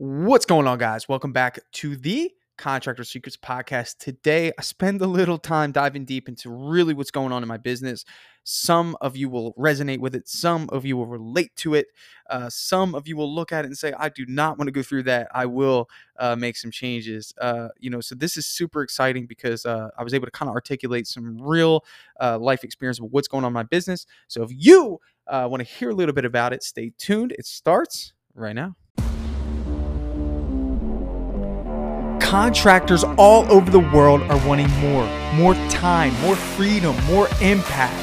What's going on, guys? Welcome back to the Contractor Secrets Podcast. Today, I spend a little time diving deep into really what's going on in my business. Some of you will resonate with it, some of you will relate to it, uh, some of you will look at it and say, I do not want to go through that. I will uh, make some changes. Uh, you know, so this is super exciting because uh, I was able to kind of articulate some real uh, life experience of what's going on in my business. So if you uh, want to hear a little bit about it, stay tuned. It starts right now. Contractors all over the world are wanting more, more time, more freedom, more impact.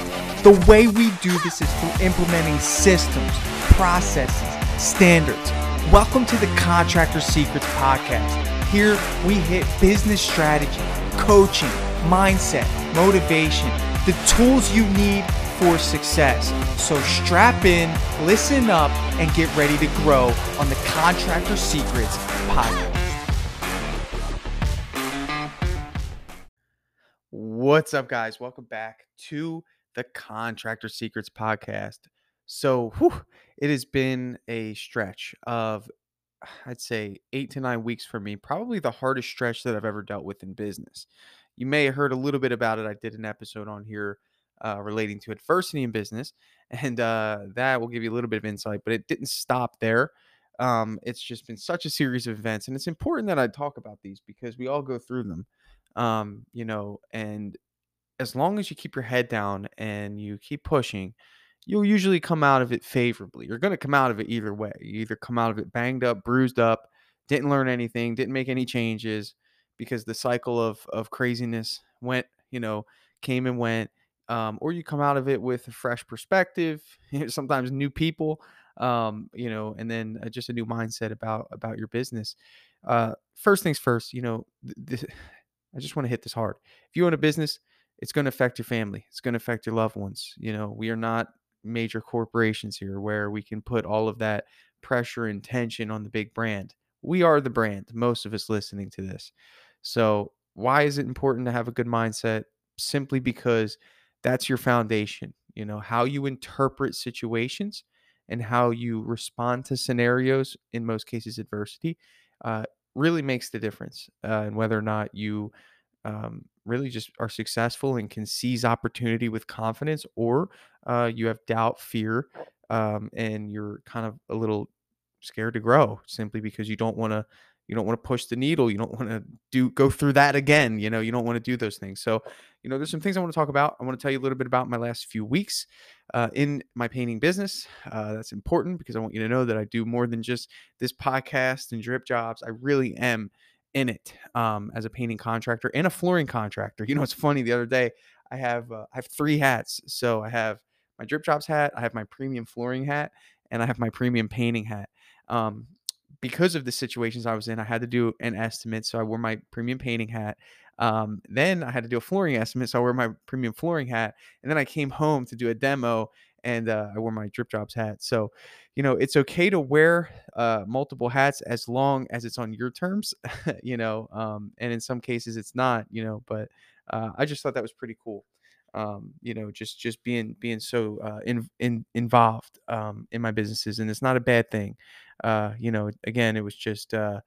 The way we do this is through implementing systems, processes, standards. Welcome to the Contractor Secrets Podcast. Here we hit business strategy, coaching, mindset, motivation, the tools you need for success. So strap in, listen up, and get ready to grow on the Contractor Secrets Podcast. What's up, guys? Welcome back to the Contractor Secrets Podcast. So, whew, it has been a stretch of, I'd say, eight to nine weeks for me. Probably the hardest stretch that I've ever dealt with in business. You may have heard a little bit about it. I did an episode on here uh, relating to adversity in business, and uh, that will give you a little bit of insight, but it didn't stop there. Um, it's just been such a series of events, and it's important that I talk about these because we all go through them um, you know, and as long as you keep your head down and you keep pushing, you'll usually come out of it favorably. You're going to come out of it either way. You either come out of it banged up, bruised up, didn't learn anything, didn't make any changes because the cycle of of craziness went, you know, came and went. Um, or you come out of it with a fresh perspective, sometimes new people, um, you know, and then uh, just a new mindset about about your business. Uh, first things first, you know, th- th- I just want to hit this hard. If you own a business, it's going to affect your family. It's going to affect your loved ones. You know, we are not major corporations here where we can put all of that pressure and tension on the big brand. We are the brand, most of us listening to this. So, why is it important to have a good mindset? Simply because that's your foundation. You know, how you interpret situations and how you respond to scenarios, in most cases, adversity, uh, really makes the difference uh, and whether or not you um, really just are successful and can seize opportunity with confidence or uh, you have doubt fear um, and you're kind of a little scared to grow simply because you don't want to you don't want to push the needle you don't want to do go through that again you know you don't want to do those things. So you know there's some things i want to talk about. I want to tell you a little bit about my last few weeks uh, in my painting business uh, that's important because i want you to know that i do more than just this podcast and drip jobs i really am in it um, as a painting contractor and a flooring contractor you know it's funny the other day i have uh, i have three hats so i have my drip jobs hat i have my premium flooring hat and i have my premium painting hat um, because of the situations I was in, I had to do an estimate. So I wore my premium painting hat. Um, then I had to do a flooring estimate. So I wore my premium flooring hat. And then I came home to do a demo and uh, I wore my drip jobs hat. So, you know, it's okay to wear uh, multiple hats as long as it's on your terms, you know, um, and in some cases it's not, you know, but uh, I just thought that was pretty cool um, you know, just just being being so uh, in, in involved um, in my businesses, and it's not a bad thing. Uh, you know, again, it was just uh,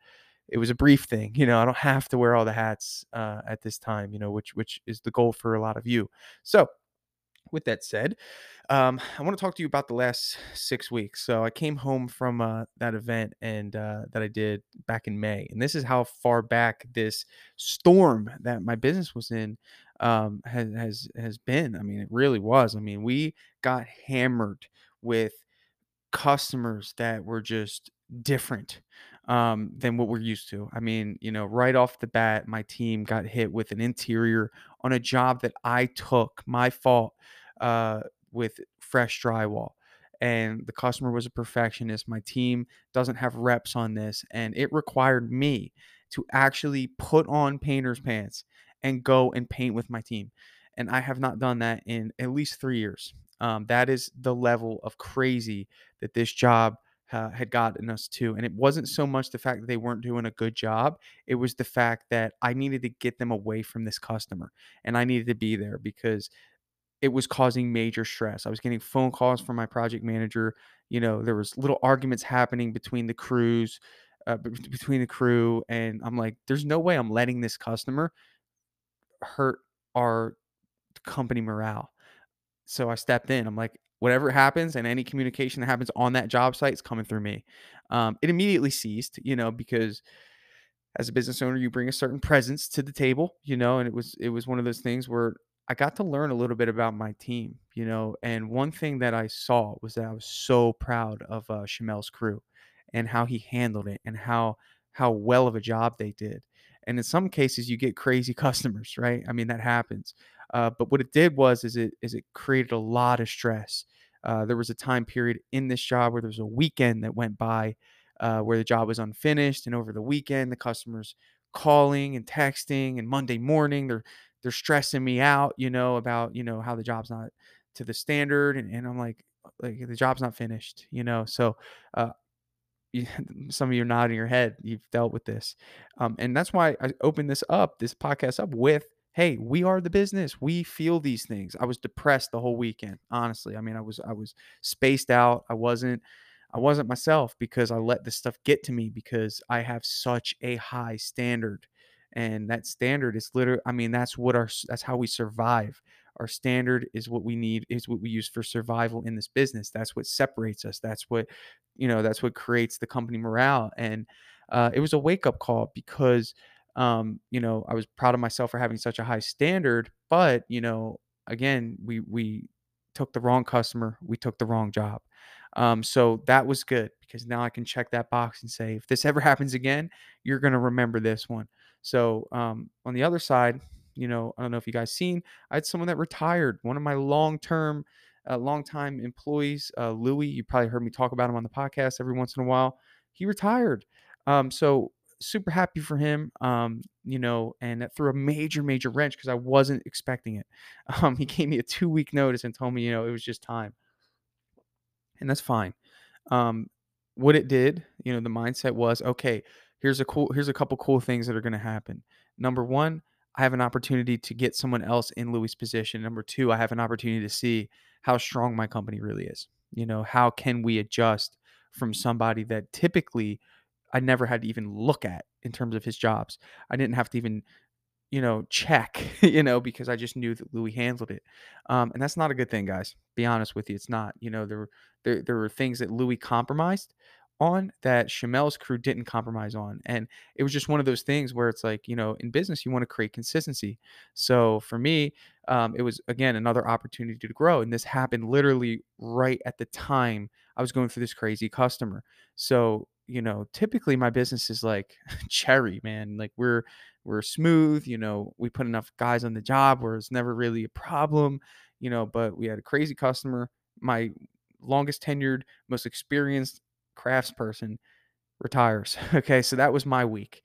it was a brief thing. You know, I don't have to wear all the hats uh, at this time. You know, which which is the goal for a lot of you. So, with that said, um, I want to talk to you about the last six weeks. So I came home from uh, that event and uh, that I did back in May, and this is how far back this storm that my business was in um, has has has been. I mean, it really was. I mean, we got hammered with customers that were just different um, than what we're used to. I mean, you know, right off the bat, my team got hit with an interior on a job that I took, my fault, uh, with fresh drywall. And the customer was a perfectionist. My team doesn't have reps on this. And it required me to actually put on painter's pants and go and paint with my team. And I have not done that in at least three years. Um, that is the level of crazy that this job uh, had gotten us to. And it wasn't so much the fact that they weren't doing a good job, it was the fact that I needed to get them away from this customer and I needed to be there because it was causing major stress. I was getting phone calls from my project manager. You know, there was little arguments happening between the crews uh, between the crew, and I'm like, there's no way I'm letting this customer hurt our company morale. So I stepped in. I'm like, whatever happens and any communication that happens on that job site is coming through me. Um, it immediately ceased, you know, because as a business owner, you bring a certain presence to the table, you know, and it was it was one of those things where I got to learn a little bit about my team, you know, and one thing that I saw was that I was so proud of uh, Shamel's crew and how he handled it and how how well of a job they did. And in some cases, you get crazy customers, right? I mean, that happens. Uh, but what it did was is it is it created a lot of stress. Uh, there was a time period in this job where there was a weekend that went by uh, where the job was unfinished, and over the weekend the customers calling and texting, and Monday morning they're they're stressing me out, you know, about you know how the job's not to the standard, and, and I'm like like the job's not finished, you know. So uh, you, some of you are nodding your head. You've dealt with this, um, and that's why I opened this up, this podcast up with, "Hey, we are the business. We feel these things." I was depressed the whole weekend. Honestly, I mean, I was I was spaced out. I wasn't I wasn't myself because I let this stuff get to me because I have such a high standard, and that standard is literally. I mean, that's what our that's how we survive. Our standard is what we need, is what we use for survival in this business. That's what separates us. That's what you know that's what creates the company morale and uh, it was a wake up call because um, you know i was proud of myself for having such a high standard but you know again we we took the wrong customer we took the wrong job um, so that was good because now i can check that box and say if this ever happens again you're going to remember this one so um, on the other side you know i don't know if you guys seen i had someone that retired one of my long term uh, longtime employees, uh, Louis. You probably heard me talk about him on the podcast every once in a while. He retired. Um, so super happy for him. Um, you know, and that threw a major, major wrench because I wasn't expecting it. Um, he gave me a two week notice and told me, you know, it was just time, and that's fine. Um, what it did, you know, the mindset was okay. Here's a cool. Here's a couple cool things that are going to happen. Number one, I have an opportunity to get someone else in Louis' position. Number two, I have an opportunity to see how strong my company really is. You know, how can we adjust from somebody that typically I never had to even look at in terms of his jobs. I didn't have to even, you know, check, you know, because I just knew that Louis handled it. Um, and that's not a good thing, guys. Be honest with you, it's not. You know, there there there were things that Louis compromised on that Shamel's crew didn't compromise on. And it was just one of those things where it's like, you know, in business, you want to create consistency. So for me, um, it was again another opportunity to grow. And this happened literally right at the time I was going for this crazy customer. So, you know, typically my business is like cherry, man. Like we're we're smooth, you know, we put enough guys on the job where it's never really a problem, you know, but we had a crazy customer. My longest tenured, most experienced craftsperson retires. Okay, so that was my week.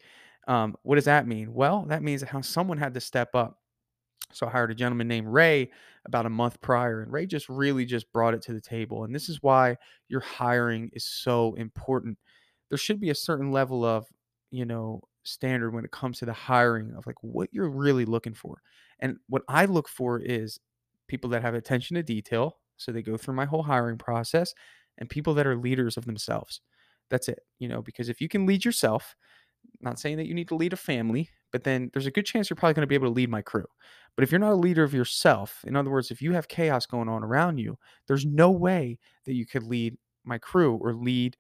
Um, what does that mean? Well, that means how someone had to step up. So I hired a gentleman named Ray about a month prior, and Ray just really just brought it to the table. And this is why your hiring is so important. There should be a certain level of, you know, standard when it comes to the hiring of like what you're really looking for. And what I look for is people that have attention to detail. So they go through my whole hiring process and people that are leaders of themselves. That's it, you know, because if you can lead yourself, not saying that you need to lead a family, but then there's a good chance you're probably going to be able to lead my crew. But if you're not a leader of yourself, in other words, if you have chaos going on around you, there's no way that you could lead my crew or lead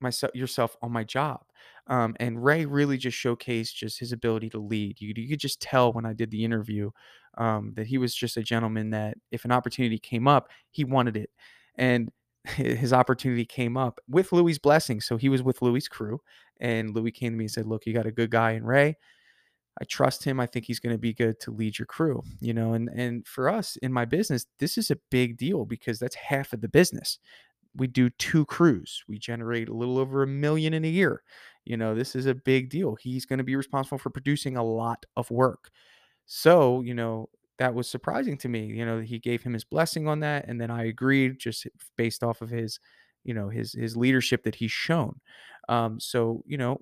myself yourself on my job. Um, and Ray really just showcased just his ability to lead. You, you could just tell when I did the interview um, that he was just a gentleman that if an opportunity came up, he wanted it. And his opportunity came up with Louis' blessing. So he was with Louis' crew, and Louis came to me and said, "Look, you got a good guy in Ray. I trust him. I think he's going to be good to lead your crew." You know, and and for us in my business, this is a big deal because that's half of the business. We do two crews. We generate a little over a million in a year. You know, this is a big deal. He's going to be responsible for producing a lot of work. So, you know, that was surprising to me. You know, he gave him his blessing on that, and then I agreed just based off of his, you know, his his leadership that he's shown. Um, so you know,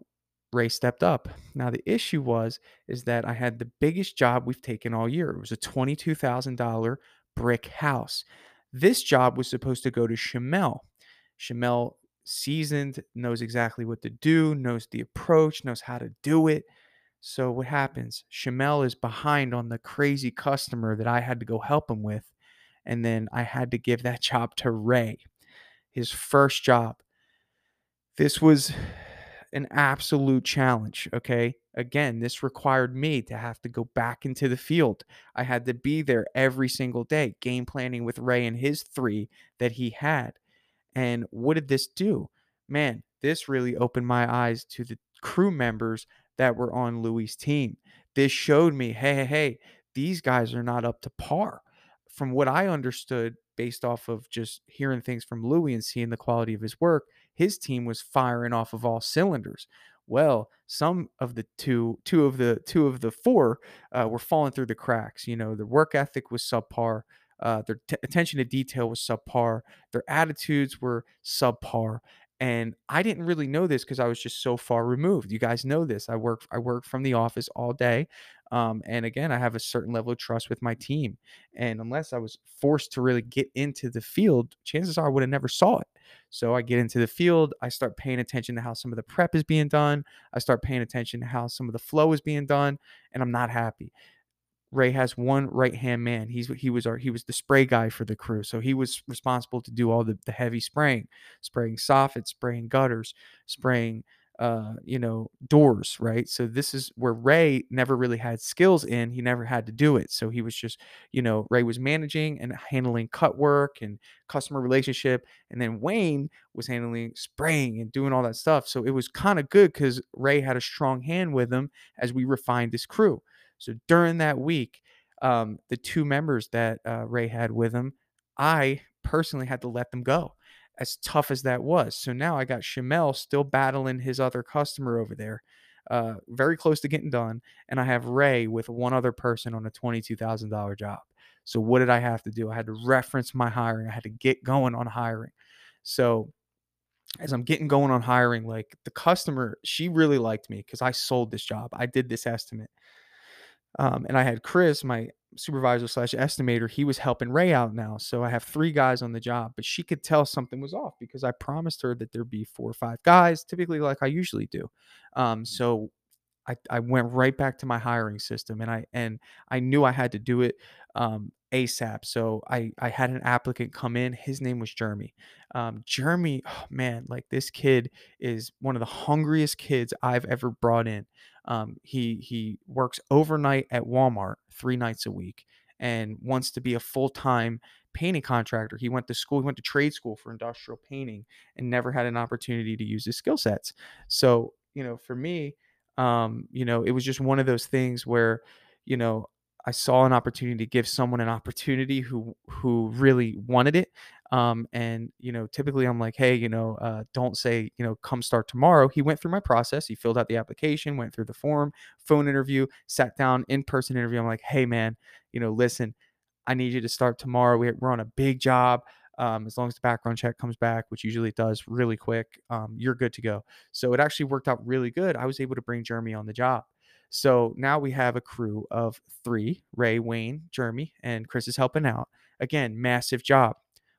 Ray stepped up. Now the issue was is that I had the biggest job we've taken all year. It was a twenty two thousand dollar brick house. This job was supposed to go to Shamel. Shamel seasoned, knows exactly what to do, knows the approach, knows how to do it. So what happens? Shamel is behind on the crazy customer that I had to go help him with. And then I had to give that job to Ray, his first job. This was an absolute challenge. Okay. Again, this required me to have to go back into the field. I had to be there every single day, game planning with Ray and his three that he had. And what did this do? Man, this really opened my eyes to the crew members that were on Louis' team. This showed me, hey, hey, hey, these guys are not up to par. From what I understood, based off of just hearing things from Louis and seeing the quality of his work, his team was firing off of all cylinders. Well, some of the two, two of the two of the four uh, were falling through the cracks. You know, their work ethic was subpar. Uh, their t- attention to detail was subpar. Their attitudes were subpar. And I didn't really know this because I was just so far removed. You guys know this. I work I work from the office all day. Um, and again, I have a certain level of trust with my team. And unless I was forced to really get into the field, chances are I would have never saw it. So I get into the field, I start paying attention to how some of the prep is being done. I start paying attention to how some of the flow is being done, and I'm not happy. Ray has one right hand man. He's he was our he was the spray guy for the crew, so he was responsible to do all the, the heavy spraying, spraying soffits, spraying gutters, spraying uh you know doors right? So this is where ray never really had skills in. He never had to do it. So he was just you know ray was managing and handling cut work and customer relationship. And then wayne was handling spraying and doing all that stuff. So it was kind of good because ray had a strong hand with him as we refined this crew so during that week, um, the two members that uh, Ray had with him, I personally had to let them go, as tough as that was. So now I got Shamel still battling his other customer over there, uh, very close to getting done, and I have Ray with one other person on a twenty-two thousand dollar job. So what did I have to do? I had to reference my hiring. I had to get going on hiring. So as I'm getting going on hiring, like the customer, she really liked me because I sold this job. I did this estimate. Um, and I had Chris, my supervisor slash estimator, he was helping Ray out now. So I have three guys on the job, but she could tell something was off because I promised her that there'd be four or five guys, typically like I usually do. Um, so I, I went right back to my hiring system and I and I knew I had to do it um, ASAP. So I I had an applicant come in. His name was Jeremy. Um, Jeremy, oh man, like this kid is one of the hungriest kids I've ever brought in. Um, he he works overnight at Walmart three nights a week and wants to be a full time painting contractor. He went to school, he went to trade school for industrial painting and never had an opportunity to use his skill sets. So, you know, for me, um, you know, it was just one of those things where, you know, I saw an opportunity to give someone an opportunity who who really wanted it. Um, and you know, typically I'm like, hey, you know, uh, don't say, you know, come start tomorrow. He went through my process. He filled out the application, went through the form, phone interview, sat down, in person interview. I'm like, hey, man, you know, listen, I need you to start tomorrow. We're on a big job. Um, as long as the background check comes back, which usually it does really quick, um, you're good to go. So it actually worked out really good. I was able to bring Jeremy on the job. So now we have a crew of three Ray, Wayne, Jeremy, and Chris is helping out. Again, massive job.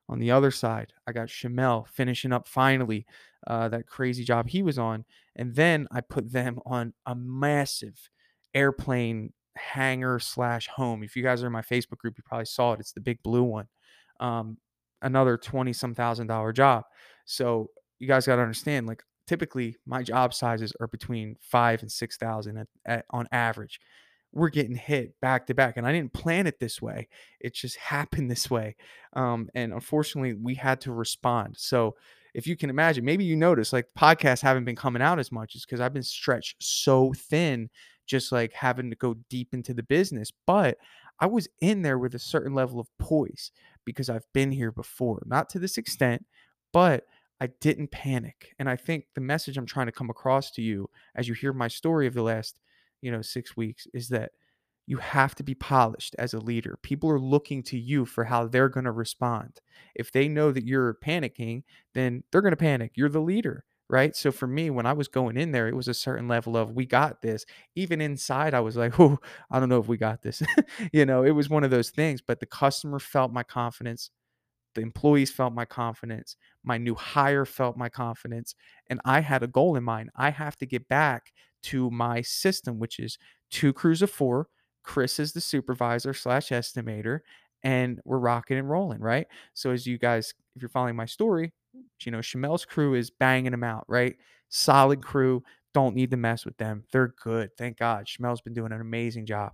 On the other side, I got Shamel finishing up finally uh, that crazy job he was on. And then I put them on a massive airplane hangar slash home. If you guys are in my Facebook group, you probably saw it. It's the big blue one. Um, another 20 some thousand dollar job. So you guys got to understand, like typically my job sizes are between five and six thousand on average. We're getting hit back to back and i didn't plan it this way. It just happened this way um, and unfortunately we had to respond. So if you can imagine maybe you notice like podcasts haven't been coming out as much is because i've been stretched so thin just like having to go deep into the business but i was in there with a certain level of poise because i've been here before. Not to this extent but I didn't panic. And I think the message I'm trying to come across to you as you hear my story of the last, you know, 6 weeks is that you have to be polished as a leader. People are looking to you for how they're going to respond. If they know that you're panicking, then they're going to panic. You're the leader, right? So for me, when I was going in there, it was a certain level of we got this. Even inside, I was like, oh, I don't know if we got this. you know, it was one of those things. But the customer felt my confidence the employees felt my confidence, my new hire felt my confidence, and I had a goal in mind. I have to get back to my system, which is two crews of four. Chris is the supervisor slash estimator, and we're rocking and rolling, right? So as you guys, if you're following my story, you know, Chamel's crew is banging them out, right? Solid crew. Don't need to mess with them. They're good. Thank God. Chamel's been doing an amazing job.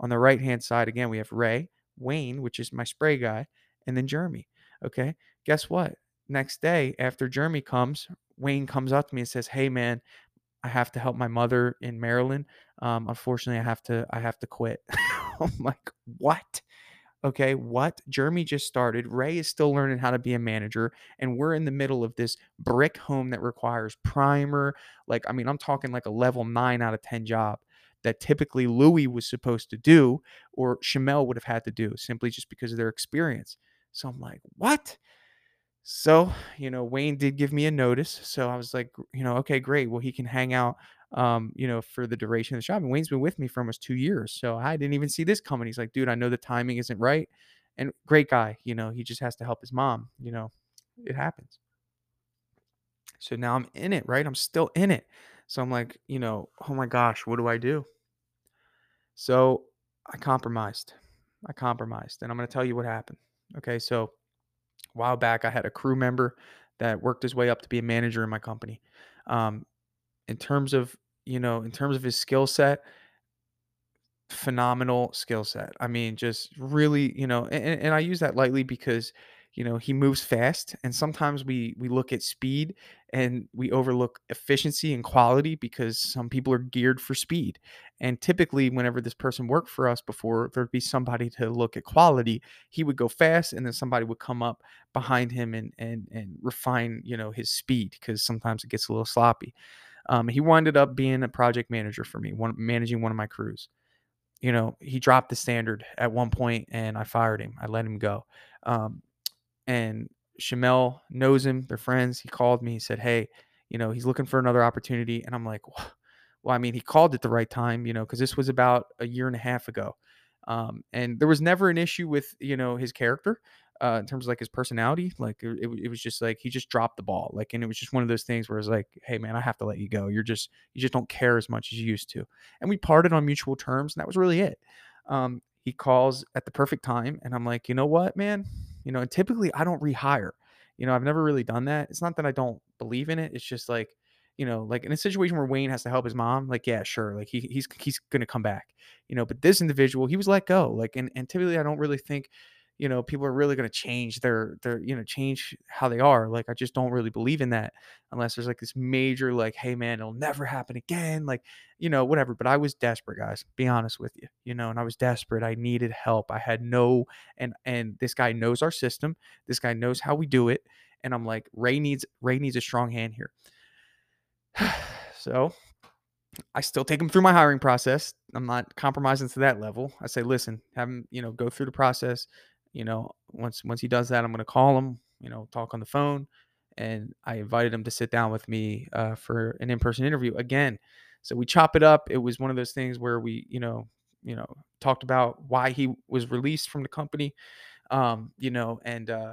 On the right hand side, again, we have Ray, Wayne, which is my spray guy, and then Jeremy. Okay. Guess what? Next day, after Jeremy comes, Wayne comes up to me and says, Hey man, I have to help my mother in Maryland. Um, unfortunately, I have to I have to quit. I'm like, what? Okay, what? Jeremy just started. Ray is still learning how to be a manager, and we're in the middle of this brick home that requires primer. Like, I mean, I'm talking like a level nine out of 10 job that typically Louis was supposed to do or Chamel would have had to do simply just because of their experience. So I'm like, what? So, you know, Wayne did give me a notice. So I was like, you know, okay, great. Well, he can hang out, um, you know, for the duration of the job. And Wayne's been with me for almost two years. So I didn't even see this coming. He's like, dude, I know the timing isn't right. And great guy, you know, he just has to help his mom, you know, it happens. So now I'm in it, right? I'm still in it. So I'm like, you know, oh my gosh, what do I do? So I compromised. I compromised. And I'm going to tell you what happened. Okay. So a while back, I had a crew member that worked his way up to be a manager in my company. Um, in terms of, you know, in terms of his skill set, phenomenal skill set. I mean, just really, you know, and, and I use that lightly because, you know, he moves fast, and sometimes we we look at speed and we overlook efficiency and quality because some people are geared for speed. And typically, whenever this person worked for us before, there'd be somebody to look at quality. He would go fast, and then somebody would come up behind him and and and refine, you know, his speed because sometimes it gets a little sloppy. Um, he winded up being a project manager for me, one managing one of my crews you know, he dropped the standard at one point and I fired him. I let him go. Um, and Chamel knows him. They're friends. He called me. He said, Hey, you know, he's looking for another opportunity. And I'm like, well, I mean, he called at the right time, you know, because this was about a year and a half ago. Um, and there was never an issue with, you know, his character uh, in terms of like his personality. Like it, it was just like he just dropped the ball. Like, and it was just one of those things where it's like, hey man, I have to let you go. You're just you just don't care as much as you used to. And we parted on mutual terms, and that was really it. Um, he calls at the perfect time, and I'm like, you know what, man, you know, and typically I don't rehire. You know, I've never really done that. It's not that I don't believe in it. It's just like you know, like in a situation where Wayne has to help his mom, like, yeah, sure. Like he, he's, he's to come back, you know, but this individual, he was let go. Like, and, and typically I don't really think you know people are really going to change their their you know change how they are like i just don't really believe in that unless there's like this major like hey man it'll never happen again like you know whatever but i was desperate guys be honest with you you know and i was desperate i needed help i had no and and this guy knows our system this guy knows how we do it and i'm like ray needs ray needs a strong hand here so I still take him through my hiring process. I'm not compromising to that level. I say, listen, have him, you know, go through the process you know, once once he does that, I'm gonna call him, you know, talk on the phone, and I invited him to sit down with me uh, for an in-person interview again. So we chop it up. It was one of those things where we, you know, you know, talked about why he was released from the company, um, you know, and uh,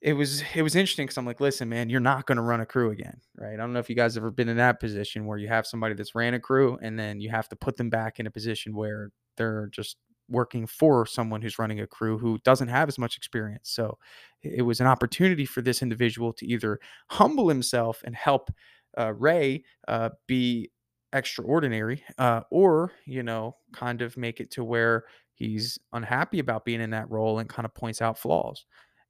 it was it was interesting because I'm like, listen, man, you're not going to run a crew again, right? I don't know if you guys ever been in that position where you have somebody that's ran a crew and then you have to put them back in a position where they're just working for someone who's running a crew who doesn't have as much experience. So it was an opportunity for this individual to either humble himself and help uh, Ray uh, be extraordinary, uh, or you know, kind of make it to where he's unhappy about being in that role and kind of points out flaws.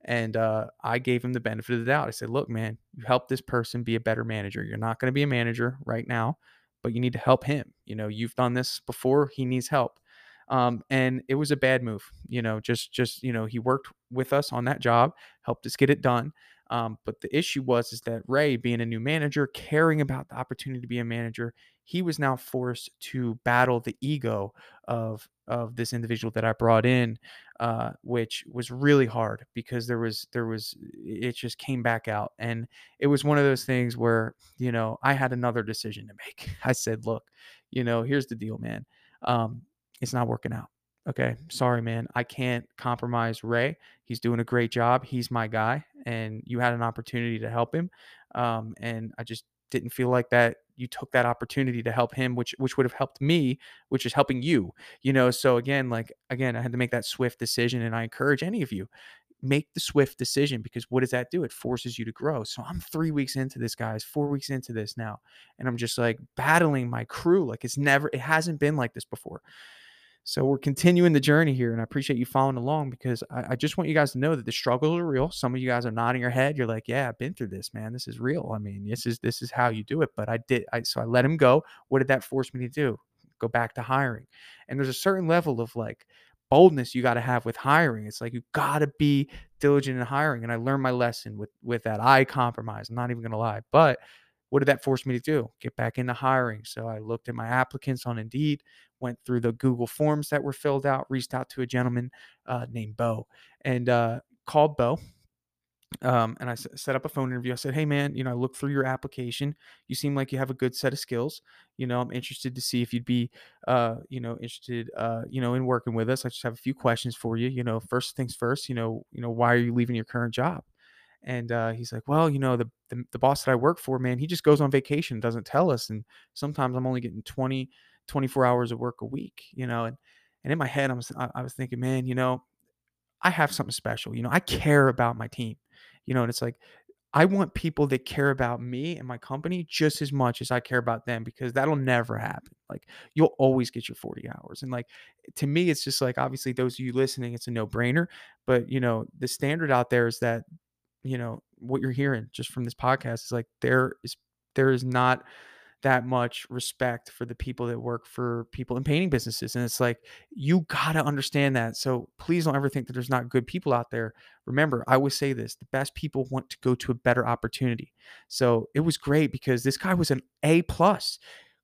And uh, I gave him the benefit of the doubt. I said, "Look, man, you help this person be a better manager. You're not going to be a manager right now, but you need to help him. You know, you've done this before. He needs help." Um, and it was a bad move. You know, just just you know, he worked with us on that job, helped us get it done. Um, but the issue was is that Ray, being a new manager, caring about the opportunity to be a manager, he was now forced to battle the ego of of this individual that I brought in, uh, which was really hard because there was there was it just came back out, and it was one of those things where you know I had another decision to make. I said, look, you know, here's the deal, man. Um, it's not working out. Okay, sorry, man. I can't compromise Ray. He's doing a great job. He's my guy, and you had an opportunity to help him. Um, and I just didn't feel like that you took that opportunity to help him, which which would have helped me, which is helping you. You know, so again, like again, I had to make that swift decision, and I encourage any of you make the swift decision because what does that do? It forces you to grow. So I'm three weeks into this, guys, four weeks into this now, and I'm just like battling my crew like it's never, it hasn't been like this before. So we're continuing the journey here, and I appreciate you following along because I, I, just want you guys to know that the struggles are real. Some of you guys are nodding your head. You're like, "Yeah, I've been through this, man. This is real. I mean, this is this is how you do it." But I did. I so I let him go. What did that force me to do? Go back to hiring. And there's a certain level of like boldness you got to have with hiring. It's like you got to be diligent in hiring. And I learned my lesson with with that. I compromise. I'm not even gonna lie, but what did that force me to do? Get back into hiring. So I looked at my applicants on Indeed, went through the Google forms that were filled out, reached out to a gentleman uh, named Bo, and uh, called Bo. Um, and I set up a phone interview. I said, "Hey, man, you know, I looked through your application. You seem like you have a good set of skills. You know, I'm interested to see if you'd be, uh, you know, interested, uh, you know, in working with us. I just have a few questions for you. You know, first things first. You know, you know, why are you leaving your current job?" And uh, he's like, well, you know, the, the the boss that I work for, man, he just goes on vacation, doesn't tell us, and sometimes I'm only getting 20, 24 hours of work a week, you know. And and in my head, I was I, was thinking, man, you know, I have something special. You know, I care about my team, you know, and it's like I want people that care about me and my company just as much as I care about them because that'll never happen. Like you'll always get your 40 hours. And like to me, it's just like obviously those of you listening, it's a no-brainer. But you know, the standard out there is that you know what you're hearing just from this podcast is like there is there is not that much respect for the people that work for people in painting businesses and it's like you got to understand that so please don't ever think that there's not good people out there. Remember i always say this the best people want to go to a better opportunity. So it was great because this guy was an a plus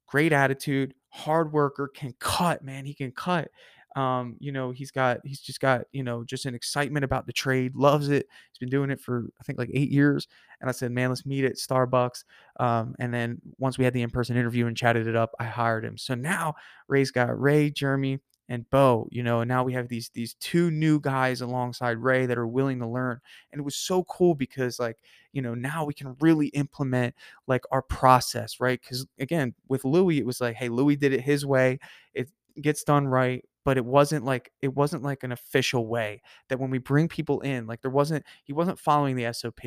great attitude hard worker can cut man he can cut um, you know, he's got he's just got, you know, just an excitement about the trade, loves it. He's been doing it for I think like eight years. And I said, man, let's meet at Starbucks. Um, and then once we had the in-person interview and chatted it up, I hired him. So now Ray's got Ray, Jeremy, and Bo, you know, and now we have these these two new guys alongside Ray that are willing to learn. And it was so cool because like, you know, now we can really implement like our process, right? Because again, with Louis, it was like, hey, Louis did it his way. It gets done right but it wasn't like it wasn't like an official way that when we bring people in like there wasn't he wasn't following the sop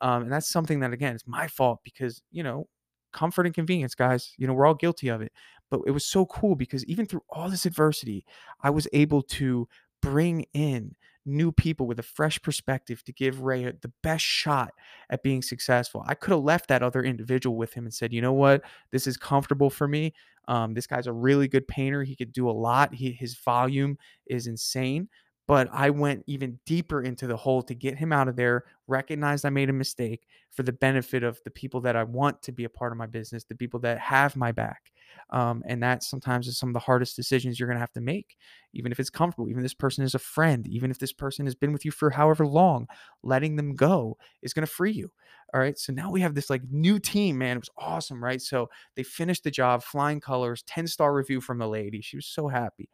um, and that's something that again is my fault because you know comfort and convenience guys you know we're all guilty of it but it was so cool because even through all this adversity i was able to bring in new people with a fresh perspective to give Ray the best shot at being successful. I could have left that other individual with him and said, you know what, this is comfortable for me. Um, this guy's a really good painter. He could do a lot. He, his volume is insane. But I went even deeper into the hole to get him out of there, recognized I made a mistake for the benefit of the people that I want to be a part of my business, the people that have my back. Um, and that sometimes is some of the hardest decisions you're going to have to make, even if it's comfortable, even if this person is a friend, even if this person has been with you for however long, letting them go is going to free you. All right. So now we have this like new team, man. It was awesome, right? So they finished the job, flying colors, 10 star review from the lady. She was so happy.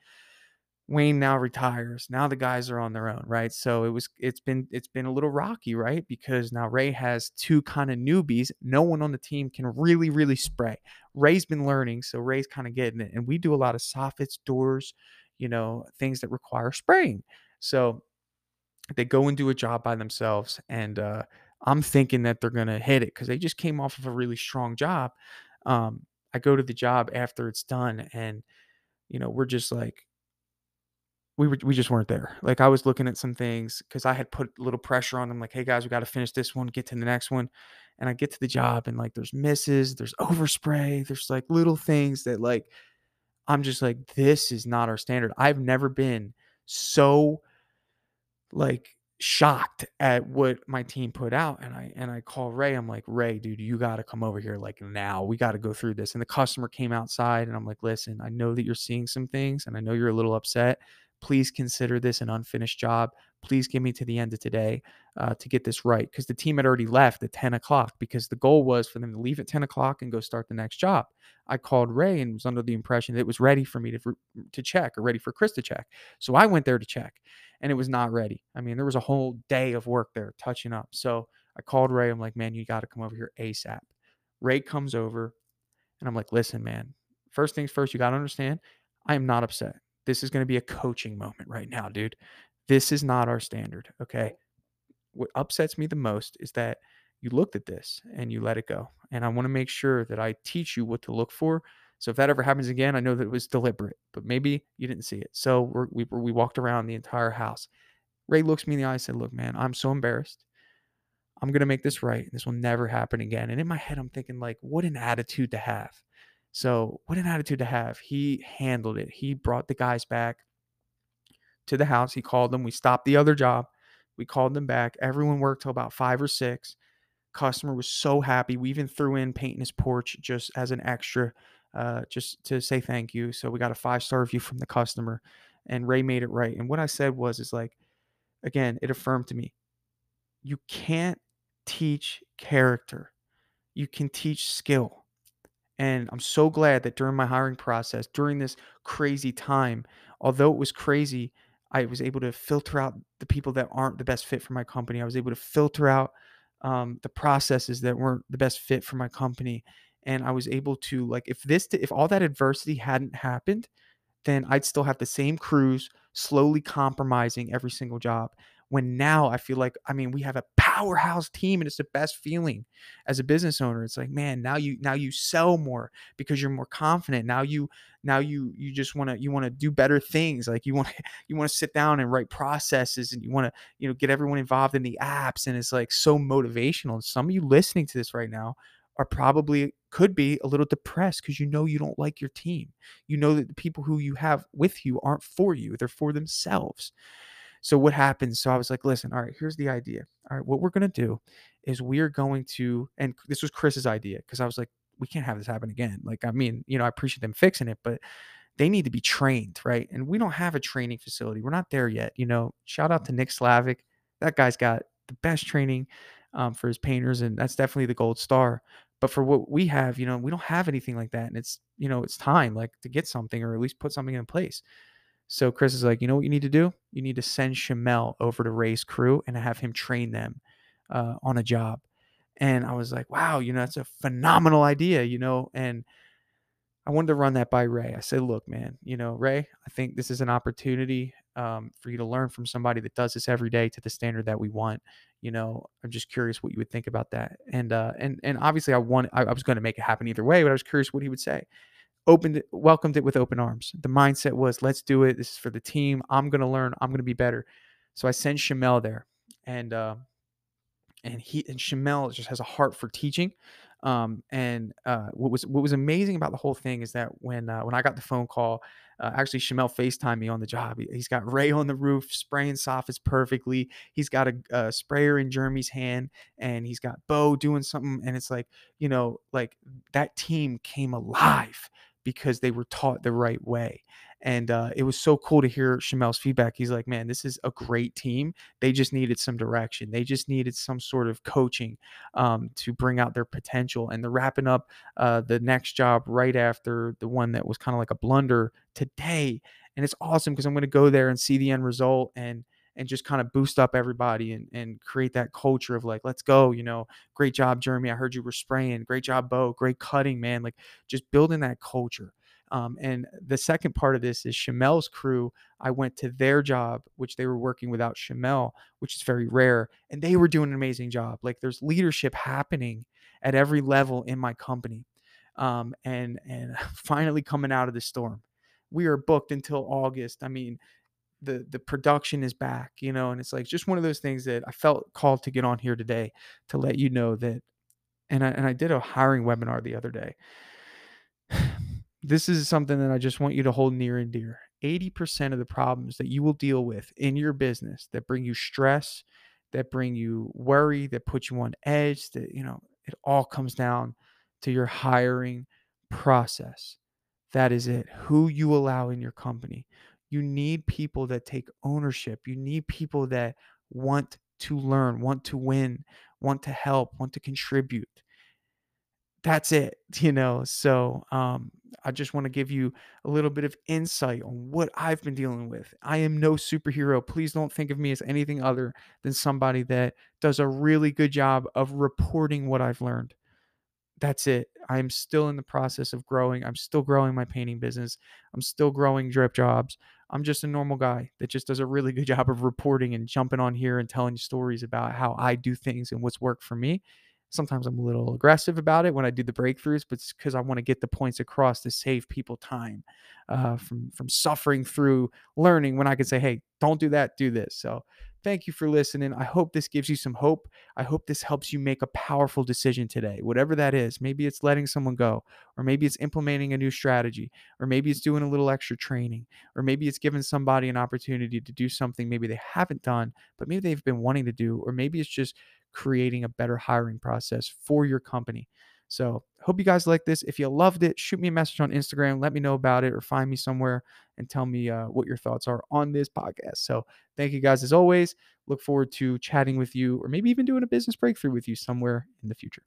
Wayne now retires. Now the guys are on their own, right? So it was it's been it's been a little rocky, right? Because now Ray has two kind of newbies. No one on the team can really really spray. Ray's been learning, so Ray's kind of getting it. And we do a lot of soffits, doors, you know, things that require spraying. So they go and do a job by themselves and uh I'm thinking that they're going to hit it cuz they just came off of a really strong job. Um I go to the job after it's done and you know, we're just like we were we just weren't there. Like I was looking at some things because I had put a little pressure on them, like, hey guys, we got to finish this one, get to the next one. And I get to the job and like there's misses, there's overspray, there's like little things that like I'm just like, this is not our standard. I've never been so like shocked at what my team put out and I and I call Ray I'm like Ray dude you got to come over here like now we got to go through this and the customer came outside and I'm like listen I know that you're seeing some things and I know you're a little upset please consider this an unfinished job. Please give me to the end of today uh, to get this right. Because the team had already left at 10 o'clock because the goal was for them to leave at 10 o'clock and go start the next job. I called Ray and was under the impression that it was ready for me to, to check or ready for Chris to check. So I went there to check and it was not ready. I mean, there was a whole day of work there touching up. So I called Ray. I'm like, man, you got to come over here ASAP. Ray comes over and I'm like, listen, man, first things first, you got to understand, I am not upset. This is going to be a coaching moment right now, dude. This is not our standard. Okay. What upsets me the most is that you looked at this and you let it go. And I want to make sure that I teach you what to look for. So if that ever happens again, I know that it was deliberate, but maybe you didn't see it. So we we walked around the entire house. Ray looks me in the eye and said, "Look, man, I'm so embarrassed. I'm gonna make this right. This will never happen again." And in my head, I'm thinking, like, what an attitude to have. So what an attitude to have. He handled it. He brought the guys back to the house. He called them. We stopped the other job. We called them back. Everyone worked till about five or six. Customer was so happy. We even threw in painting his porch just as an extra, uh, just to say thank you. So we got a five star review from the customer, and Ray made it right. And what I said was, is like, again, it affirmed to me, you can't teach character. You can teach skill. And I'm so glad that during my hiring process, during this crazy time, although it was crazy, I was able to filter out the people that aren't the best fit for my company. I was able to filter out um, the processes that weren't the best fit for my company, and I was able to like if this if all that adversity hadn't happened, then I'd still have the same crews slowly compromising every single job when now I feel like I mean we have a powerhouse team and it's the best feeling as a business owner. It's like, man, now you now you sell more because you're more confident. Now you now you you just want to you want to do better things. Like you want you want to sit down and write processes and you want to, you know, get everyone involved in the apps and it's like so motivational. Some of you listening to this right now are probably could be a little depressed because you know you don't like your team. You know that the people who you have with you aren't for you, they're for themselves. So what happens? So I was like, listen, all right, here's the idea. All right, what we're gonna do is we are going to, and this was Chris's idea because I was like, we can't have this happen again. Like, I mean, you know, I appreciate them fixing it, but they need to be trained, right? And we don't have a training facility. We're not there yet. You know, shout out to Nick Slavik. That guy's got the best training um, for his painters, and that's definitely the gold star. But for what we have, you know, we don't have anything like that, and it's you know, it's time like to get something or at least put something in place. So Chris is like, you know what you need to do? You need to send Shamel over to Ray's crew and have him train them uh, on a job. And I was like, wow, you know, that's a phenomenal idea, you know. And I wanted to run that by Ray. I said, look, man, you know, Ray, I think this is an opportunity um, for you to learn from somebody that does this every day to the standard that we want. You know, I'm just curious what you would think about that. And uh, and and obviously, I want I, I was going to make it happen either way, but I was curious what he would say opened it, welcomed it with open arms. The mindset was, let's do it. This is for the team. I'm gonna learn. I'm gonna be better. So I sent Shamel there, and uh, and he and Shamel just has a heart for teaching. Um, and uh, what was what was amazing about the whole thing is that when uh, when I got the phone call, uh, actually Shamel Facetime me on the job. He, has got Ray on the roof spraying soffits perfectly. He's got a, a, sprayer in Jeremy's hand, and he's got Bo doing something. And it's like you know, like that team came alive because they were taught the right way. And uh, it was so cool to hear Shamel's feedback. He's like, man, this is a great team. They just needed some direction. They just needed some sort of coaching um, to bring out their potential. And they're wrapping up uh, the next job right after the one that was kind of like a blunder today. And it's awesome because I'm going to go there and see the end result and and just kind of boost up everybody and, and create that culture of like, let's go, you know, great job, Jeremy. I heard you were spraying. Great job, Bo. Great cutting, man. Like just building that culture. Um, and the second part of this is Shamel's crew. I went to their job, which they were working without Shamel, which is very rare, and they were doing an amazing job. Like there's leadership happening at every level in my company, um, and and finally coming out of the storm. We are booked until August. I mean, the the production is back, you know, and it's like just one of those things that I felt called to get on here today to let you know that and I and I did a hiring webinar the other day. This is something that I just want you to hold near and dear. 80% of the problems that you will deal with in your business that bring you stress, that bring you worry, that put you on edge, that you know, it all comes down to your hiring process. That is it. Who you allow in your company You need people that take ownership. You need people that want to learn, want to win, want to help, want to contribute. That's it, you know. So, um, I just want to give you a little bit of insight on what I've been dealing with. I am no superhero. Please don't think of me as anything other than somebody that does a really good job of reporting what I've learned that's it. I'm still in the process of growing. I'm still growing my painting business. I'm still growing drip jobs. I'm just a normal guy that just does a really good job of reporting and jumping on here and telling stories about how I do things and what's worked for me. Sometimes I'm a little aggressive about it when I do the breakthroughs, but it's because I want to get the points across to save people time uh, from from suffering through learning. When I can say, "Hey, don't do that, do this." So Thank you for listening. I hope this gives you some hope. I hope this helps you make a powerful decision today, whatever that is. Maybe it's letting someone go, or maybe it's implementing a new strategy, or maybe it's doing a little extra training, or maybe it's giving somebody an opportunity to do something maybe they haven't done, but maybe they've been wanting to do, or maybe it's just creating a better hiring process for your company. So, hope you guys like this. If you loved it, shoot me a message on Instagram. Let me know about it or find me somewhere and tell me uh, what your thoughts are on this podcast. So, thank you guys as always. Look forward to chatting with you or maybe even doing a business breakthrough with you somewhere in the future.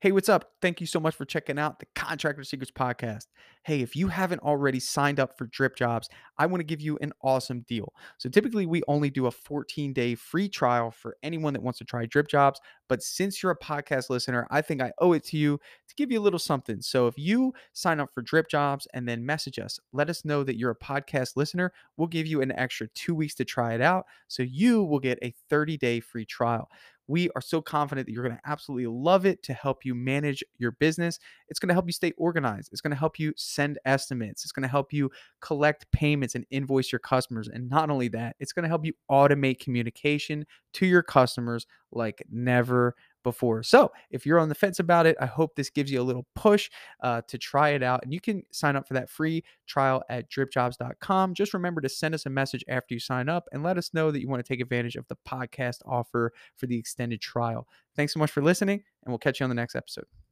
Hey, what's up? Thank you so much for checking out the Contractor Secrets Podcast. Hey, if you haven't already signed up for Drip Jobs, I want to give you an awesome deal. So, typically, we only do a 14 day free trial for anyone that wants to try Drip Jobs. But since you're a podcast listener, I think I owe it to you to give you a little something. So, if you sign up for Drip Jobs and then message us, let us know that you're a podcast listener, we'll give you an extra two weeks to try it out. So, you will get a 30 day free trial. We are so confident that you're going to absolutely love it to help you manage your business. It's going to help you stay organized. It's going to help you send estimates. It's going to help you collect payments and invoice your customers. And not only that, it's going to help you automate communication to your customers like never before. So if you're on the fence about it, I hope this gives you a little push uh, to try it out. And you can sign up for that free trial at dripjobs.com. Just remember to send us a message after you sign up and let us know that you want to take advantage of the podcast offer for the extended trial. Thanks so much for listening, and we'll catch you on the next episode.